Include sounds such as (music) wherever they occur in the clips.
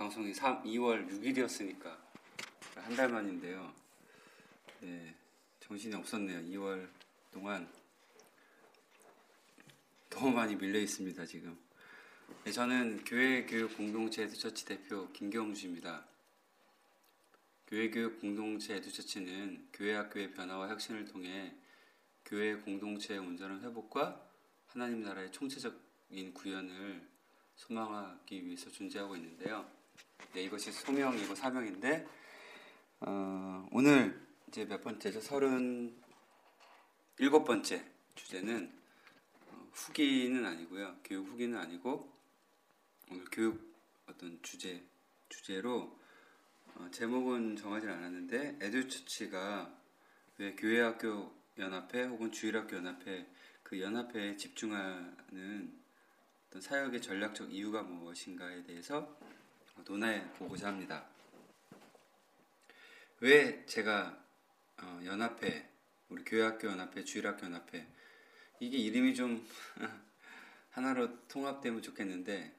방송이 3, 2월 6일이었으니까 한 달 만인데요. 네, 정신이 없었네요. 2월 동안 너무 많이 밀려 있습니다. 지금. 네, 저는 교회 교육 공동체 에듀처치 대표 김경주입니다. 교회 교육 공동체 에듀처치는 교회 학교의 변화와 혁신을 통해 교회 공동체의 온전한 회복과 하나님 나라의 총체적인 구현을 소망하기 위해서 존재하고 있는데요. 네, 이것이 소명이고 사명인데 어, 오늘 이제 몇 번째죠? 서른 일곱 번째 주제는 어, 후기는 아니고요. 교육 후기는 아니고 오늘 교육 어떤 주제 주제로 어, 제목은 정하지 않았는데 에듀처치가 왜 교회학교 연합회 혹은 주일학교 연합회 그 연합회에 집중하는 어떤 사역의 전략적 이유가 무엇인가에 대해서 논해 보고자 합니다. 왜 제가 어, 연합회 우리 교회학교 연합회 주일학교 연합회 이게 이름이 좀 (laughs) 하나로 통합되면 좋겠는데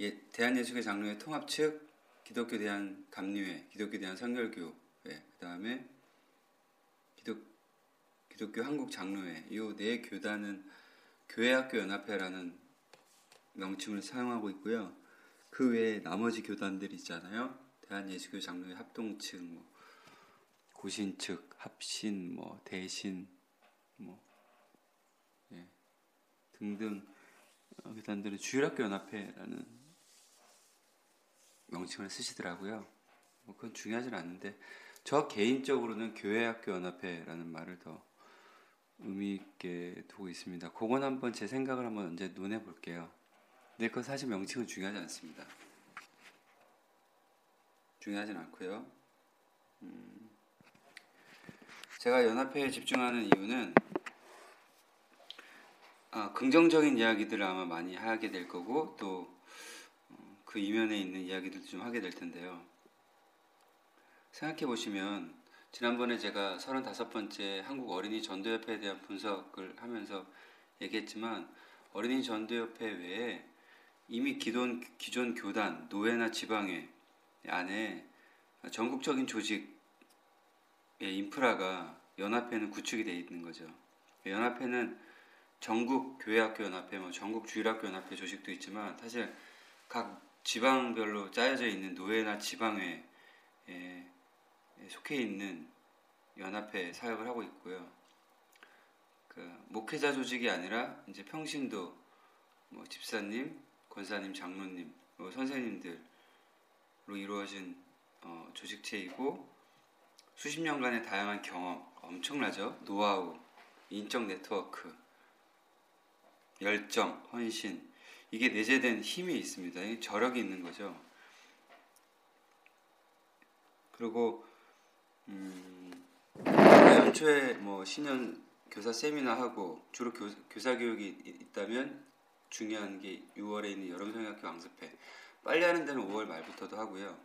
예, 대한예수교 장로회 통합 측 기독교 대한 감리회 기독교 대한 선결교회 그 다음에 기독 기독교 한국 장로회 이 네 교단은 교회학교 연합회라는 명칭을 사용하고 있고요. 그 외에 나머지 교단들 있잖아요. 대한예수교 장로회 합동측, 뭐 고신측, 합신, 뭐 대신, 뭐 예, 등등 어, 교단들은 주일학교 연합회라는 명칭을 쓰시더라고요. 뭐 그건 중요하진 않은데 저 개인적으로는 교회학교 연합회라는 말을 더 의미 있게 두고 있습니다. 그건 한번 제 생각을 한번 언제 논해 볼게요. 근데 그 사실 명칭은 중요하지 않습니다. 중요하진 않고요. 음, 제가 연합회에 집중하는 이유는 아, 긍정적인 이야기들을 아마 많이 하게 될 거고 또 그 이면에 있는 이야기들도 좀 하게 될 텐데요. 생각해 보시면 지난번에 제가 35번째 한국 어린이 전도협회에 대한 분석을 하면서 얘기했지만 어린이 전도협회 외에 이미 기존, 기존 교단, 노회나 지방회 안에 전국적인 조직의 인프라가 연합회는 구축이 되어 있는 거죠. 연합회는 전국 교회학교 연합회, 뭐 전국 주일학교 연합회 조직도 있지만 사실 각 지방별로 짜여져 있는 노회나 지방회에 속해 있는 연합회 사역을 하고 있고요. 그 목회자 조직이 아니라 이제 평신도 뭐 집사님, 권사님, 장로님, 뭐 선생님들로 이루어진 어, 조직체이고 수십 년간의 다양한 경험 엄청나죠. 노하우, 인적 네트워크, 열정, 헌신 이게 내재된 힘이 있습니다. 저력이 있는 거죠. 그리고 음, 연초에 뭐 신년 교사 세미나 하고 주로 교, 교사 교육이 있다면 중요한 게 6월에 있는 여름성형학교 왕습회 빨리 하는 데는 5월 말부터도 하고요.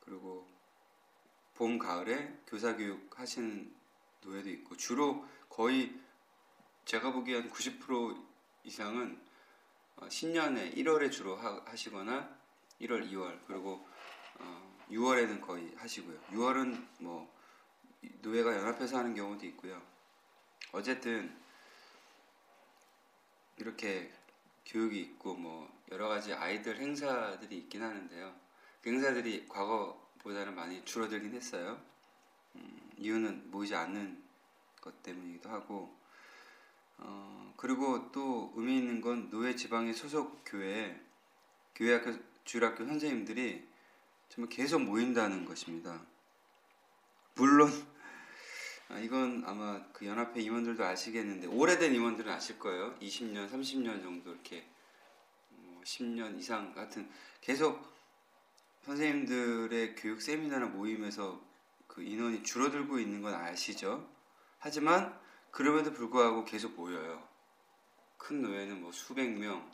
그리고 봄 가을에 교사 교육 하시는 노예도 있고 주로 거의 제가 보기엔 90% 이상은 어, 신년에 1월에 주로 하, 시거나 1월, 2월 그리고 어, 6월에는 거의 하시고요. 6월은 뭐 노예가 연합해서 하는 경우도 있고요. 어쨌든 이렇게 교육이 있고 뭐 여러 가지 아이들 행사들이 있긴 하는데요. 그 행사들이 과거보다는 많이 줄어들긴 했어요. 음, 이유는 모이지 않는 것 때문이기도 하고 어, 그리고 또 의미 있는 건 노예 지방의 소속 교회, 교회학교, 주일학교 선생님들이 정말 계속 모인다는 것입니다. 물론 아, 이건 아마 그 연합회 임원들도 아시겠는데 오래된 임원들은 아실 거예요. 20년, 30년 정도 이렇게 뭐 10년 이상 같은 계속 선생님들의 교육 세미나나 모임에서 그 인원이 줄어들고 있는 건 아시죠? 하지만 그럼에도 불구하고 계속 모여요. 큰 노예는 뭐 수백 명,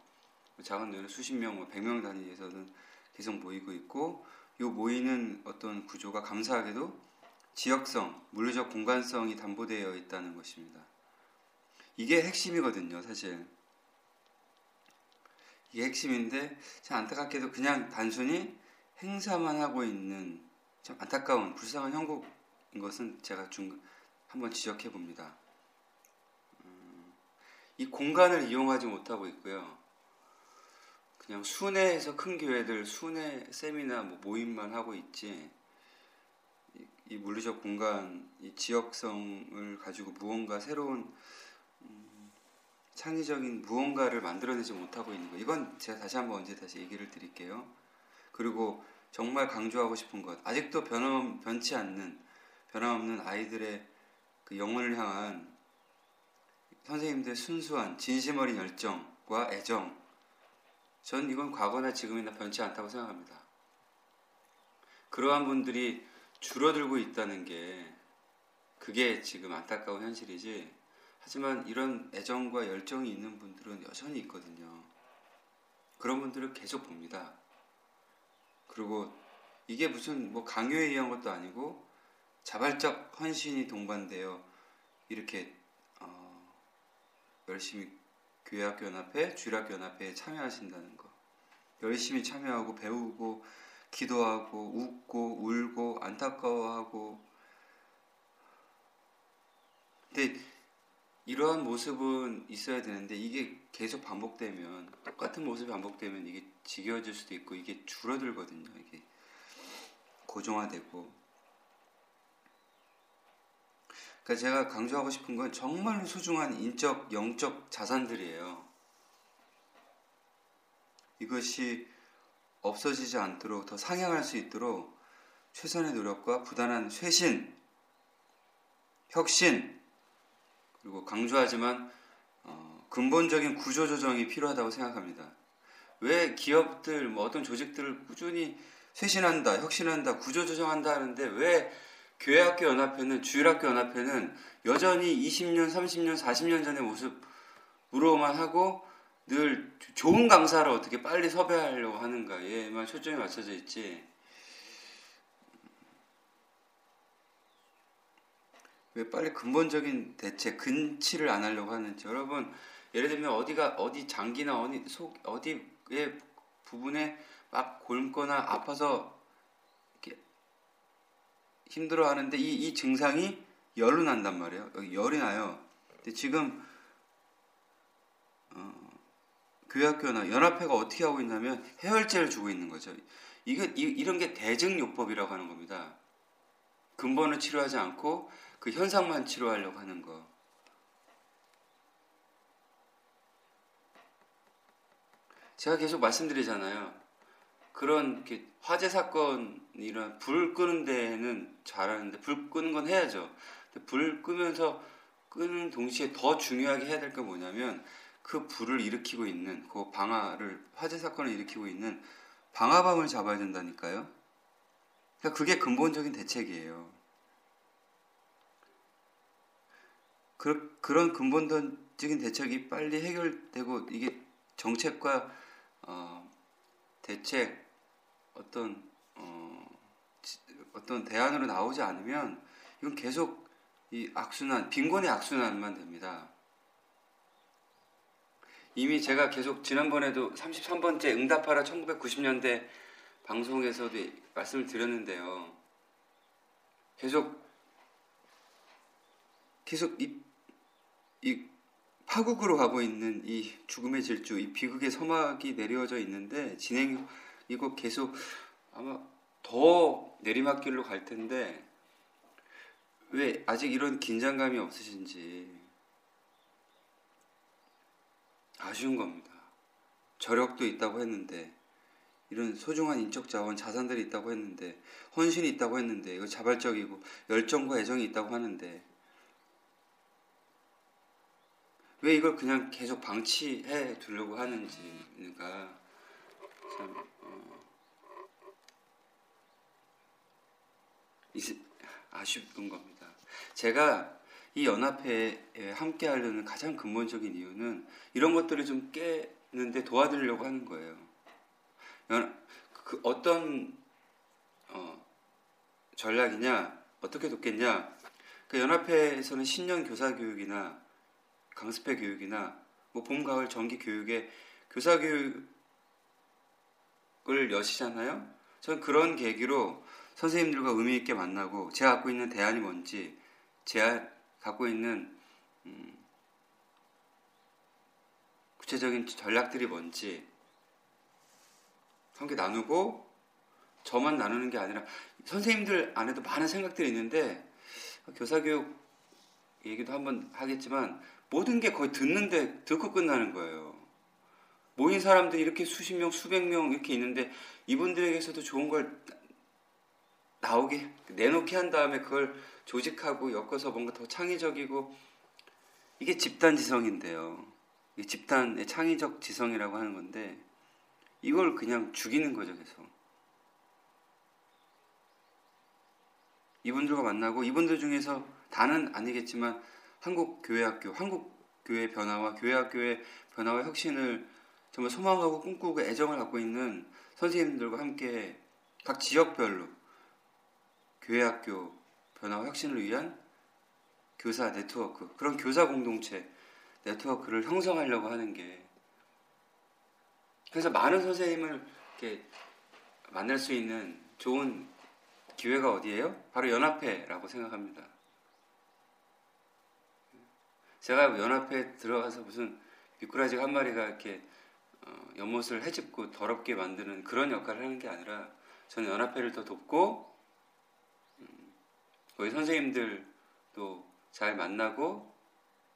작은 노예는 수십 명, 뭐 백 명 단위에서는 계속 모이고 있고 요 모이는 어떤 구조가 감사하게도 지역성, 물리적 공간성이 담보되어 있다는 것입니다. 이게 핵심이거든요, 사실. 이게 핵심인데 참 안타깝게도 그냥 단순히 행사만 하고 있는 참 안타까운 불쌍한 형국인 것은 제가 중 한번 지적해 봅니다. 음, 이 공간을 이용하지 못하고 있고요. 그냥 순회에서 큰 교회들 순회 세미나 뭐 모임만 하고 있지 이 물리적 공간, 이 지역성을 가지고 무언가 새로운 음, 창의적인 무언가를 만들어내지 못하고 있는 거. 이건 제가 다시 한번 언제 다시 얘기를 드릴게요. 그리고 정말 강조하고 싶은 것, 아직도 변함, 변치 않는 변함없는 아이들의 그 영혼을 향한 선생님들의 순수한 진심 어린 열정과 애정. 전 이건 과거나 지금이나 변치 않다고 생각합니다. 그러한 분들이 줄어들고 있다는 게 그게 지금 안타까운 현실이지. 하지만 이런 애정과 열정이 있는 분들은 여전히 있거든요. 그런 분들을 계속 봅니다. 그리고 이게 무슨 뭐 강요에 의한 것도 아니고 자발적 헌신이 동반되어 이렇게 어 열심히 교회학교 연합회, 주일학교 연합회에 참여하신다는 거. 열심히 참여하고 배우고 기도하고 웃고 울고 안타까워하고 근데 이러한 모습은 있어야 되는데 이게 계속 반복되면 똑같은 모습이 반복되면 이게 지겨워질 수도 있고 이게 줄어들거든요. 이게 고정화되고 그러니까 제가 강조하고 싶은 건 정말로 소중한 인적 영적 자산들이에요. 이것이 없어지지 않도록 더 상향할 수 있도록 최선의 노력과 부단한 쇄신, 혁신, 그리고 강조하지만 어, 근본적인 구조 조정이 필요하다고 생각합니다. 왜 기업들, 뭐 어떤 조직들을 꾸준히 쇄신한다, 혁신한다, 구조 조정한다 하는데 왜 교회학교 연합회는, 주일학교 연합회는 여전히 20년, 30년, 40년 전의 모습으로만 하고 늘 좋은 강사를 어떻게 빨리 섭외하려고 하는가에만 초점이 맞춰져 있지. 왜 빨리 근본적인 대책, 근치를 안 하려고 하는지. 여러분, 예를 들면 어디가 어디 장기나 어디 속 어디의 부분에 막 곪거나 아파서 이렇게 힘들어 하는데 이, 이 증상이 열로 난단 말이에요. 열이 나요. 근데 지금 어, 교회학교나 연합회가 어떻게 하고 있냐면 해열제를 주고 있는 거죠. 이게 이, 런 게 대증요법이라고 하는 겁니다. 근본을 치료하지 않고 그 현상만 치료하려고 하는 거. 제가 계속 말씀드리잖아요. 그런 화재 사건 이런 불 끄는 데는 잘하는데 불 끄는 건 해야죠. 불 끄면서 끄는 동시에 더 중요하게 해야 될 게 뭐냐면 그 불을 일으키고 있는 그 방화를 화재 사건을 일으키고 있는 방화범을 잡아야 된다니까요. 그러니까 그게 근본적인 대책이에요. 그, 그런 근본적인 대책이 빨리 해결되고 이게 정책과 어, 대책 어떤 어, 어떤 대안으로 나오지 않으면 이건 계속 이 악순환 빈곤의 악순환만 됩니다. 이미 제가 계속 지난번에도 33번째 응답하라 1990년대 방송에서도 말씀을 드렸는데요. 계속 계속 이, 이 파국으로 가고 있는 이 죽음의 질주, 이 비극의 서막이 내려져 있는데 진행 이거 계속 아마 더 내리막길로 갈 텐데 왜 아직 이런 긴장감이 없으신지 아쉬운 겁니다. 저력도 있다고 했는데 이런 소중한 인적 자원, 자산들이 있다고 했는데 헌신이 있다고 했는데 이거 자발적이고 열정과 애정이 있다고 하는데 왜 이걸 그냥 계속 방치해 두려고 하는지가 참 어, 아쉬운 겁니다. 제가 이 연합회에 함께 하려는 가장 근본적인 이유는 이런 것들을 좀 깨는데 도와드리려고 하는 거예요. 그 어떤 어, 전략이냐, 어떻게 돕겠냐. 그 연합회에서는 신년 교사 교육이나 강습회 교육이나 뭐 봄, 가을 정기 교육에 교사 교육을 여시잖아요. 저는 그런 계기로 선생님들과 의미 있게 만나고 제가 갖고 있는 대안이 뭔지, 제가 갖고 있는 음, 구체적인 전략들이 뭔지 함께 나누고 저만 나누는 게 아니라 선생님들 안에도 많은 생각들이 있는데 교사교육 얘기도 한번 하겠지만 모든 게 거의 듣는데 듣고 끝나는 거예요. 모인 사람들이 이렇게 수십 명, 수백 명 이렇게 있는데 이분들에게서도 좋은 걸 나오게 내놓게 한 다음에 그걸 조직하고 엮어서 뭔가 더 창의적이고 이게 집단 지성인데요. 집단의 창의적 지성이라고 하는 건데 이걸 그냥 죽이는 거죠, 계속. 이분들과 만나고 이분들 중에서 다는 아니겠지만 한국 교회학교, 한국 교회 변화와 교회학교의 변화와 혁신을 정말 소망하고 꿈꾸고 애정을 갖고 있는 선생님들과 함께 각 지역별로 교회학교 변화와 혁신을 위한 교사 네트워크, 그런 교사 공동체 네트워크를 형성하려고 하는 게 그래서 많은 선생님을 이렇게 만날 수 있는 좋은 기회가 어디예요? 바로 연합회라고 생각합니다. 제가 연합회 들어가서 무슨 미꾸라지 한 마리가 이렇게 어, 연못을 헤집고 더럽게 만드는 그런 역할을 하는 게 아니라 저는 연합회를 더 돕고 음, 거기 선생님들도 잘 만나고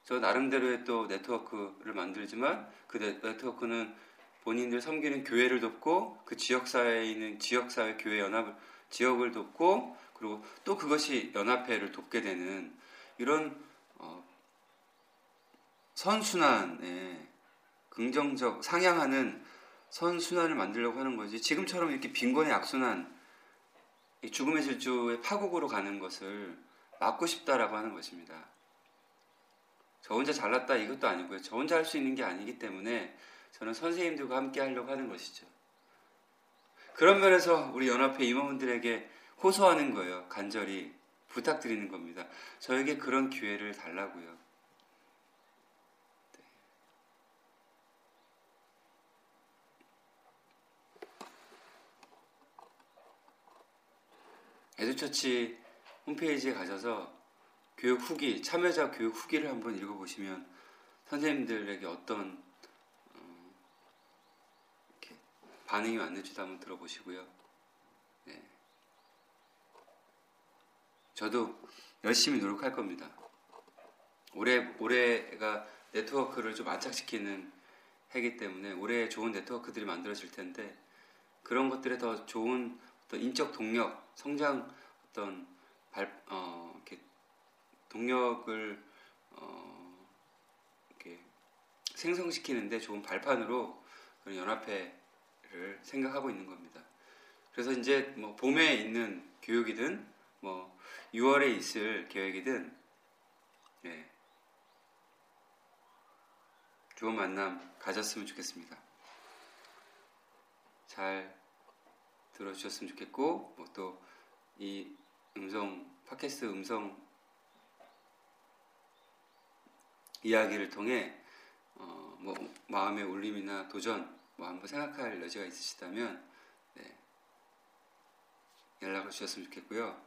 저 나름대로의 또 네트워크를 만들지만 그 네트워크는 본인들 섬기는 교회를 돕고 그 지역 사회에 있는 지역 사회 교회 연합을 지역을 돕고 그리고 또 그것이 연합회를 돕게 되는 이런 어, 선순환에 긍정적 상향하는 선순환을 만들려고 하는 거지. 지금처럼 이렇게 빈곤의 악순환 죽음의 질주의 파국으로 가는 것을 막고 싶다라고 하는 것입니다. 저 혼자 잘났다 이것도 아니고요. 저 혼자 할 수 있는 게 아니기 때문에 저는 선생님들과 함께 하려고 하는 것이죠. 그런 면에서 우리 연합회 임원분들에게 호소하는 거예요. 간절히 부탁드리는 겁니다. 저에게 그런 기회를 달라고요. 에듀처치 홈페이지에 가셔서 교육 후기, 참여자 교육 후기를 한번 읽어보시면 선생님들에게 어떤 반응이 왔는지도 한번 들어보시고요. 네. 저도 열심히 노력할 겁니다. 올해 올해가 네트워크를 좀 안착시키는 해기 때문에 올해 좋은 네트워크들이 만들어질 텐데 그런 것들에 더 좋은 어떤 인적 동력, 성장 어떤 발, 어, 이렇게 동력을 어, 이렇게 생성시키는데 좋은 발판으로 그런 연합회 를 생각하고 있는 겁니다. 그래서 이제 뭐 봄에 있는 교육이든 뭐 6월에 있을 계획이든 예, 좋은 만남 가졌으면 좋겠습니다. 잘 들어주셨으면 좋겠고 뭐 또 이 음성 팟캐스트 음성 이야기를 통해 어, 뭐 마음의 울림이나 도전 뭐 한번 생각할 여지가 있으시다면 네, 연락을 주셨으면 좋겠고요.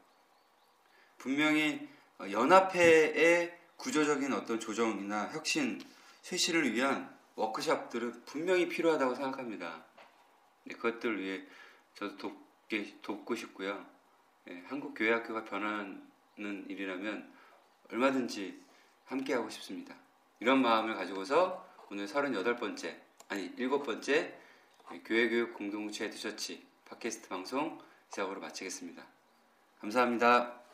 분명히 어, 연합회의 구조적인 어떤 조정이나 혁신, 쇄신을 위한 워크샵들은 분명히 필요하다고 생각합니다. 네, 그것들을 위해 저도 돕게, 돕고 싶고요. 네, 한국 교회학교가 변하는 일이라면 얼마든지 함께하고 싶습니다. 이런 마음을 가지고서 오늘 38번째 아니 7번째 교회교육 공동체 티셔츠 팟캐스트 방송 시작으로 마치겠습니다. 감사합니다.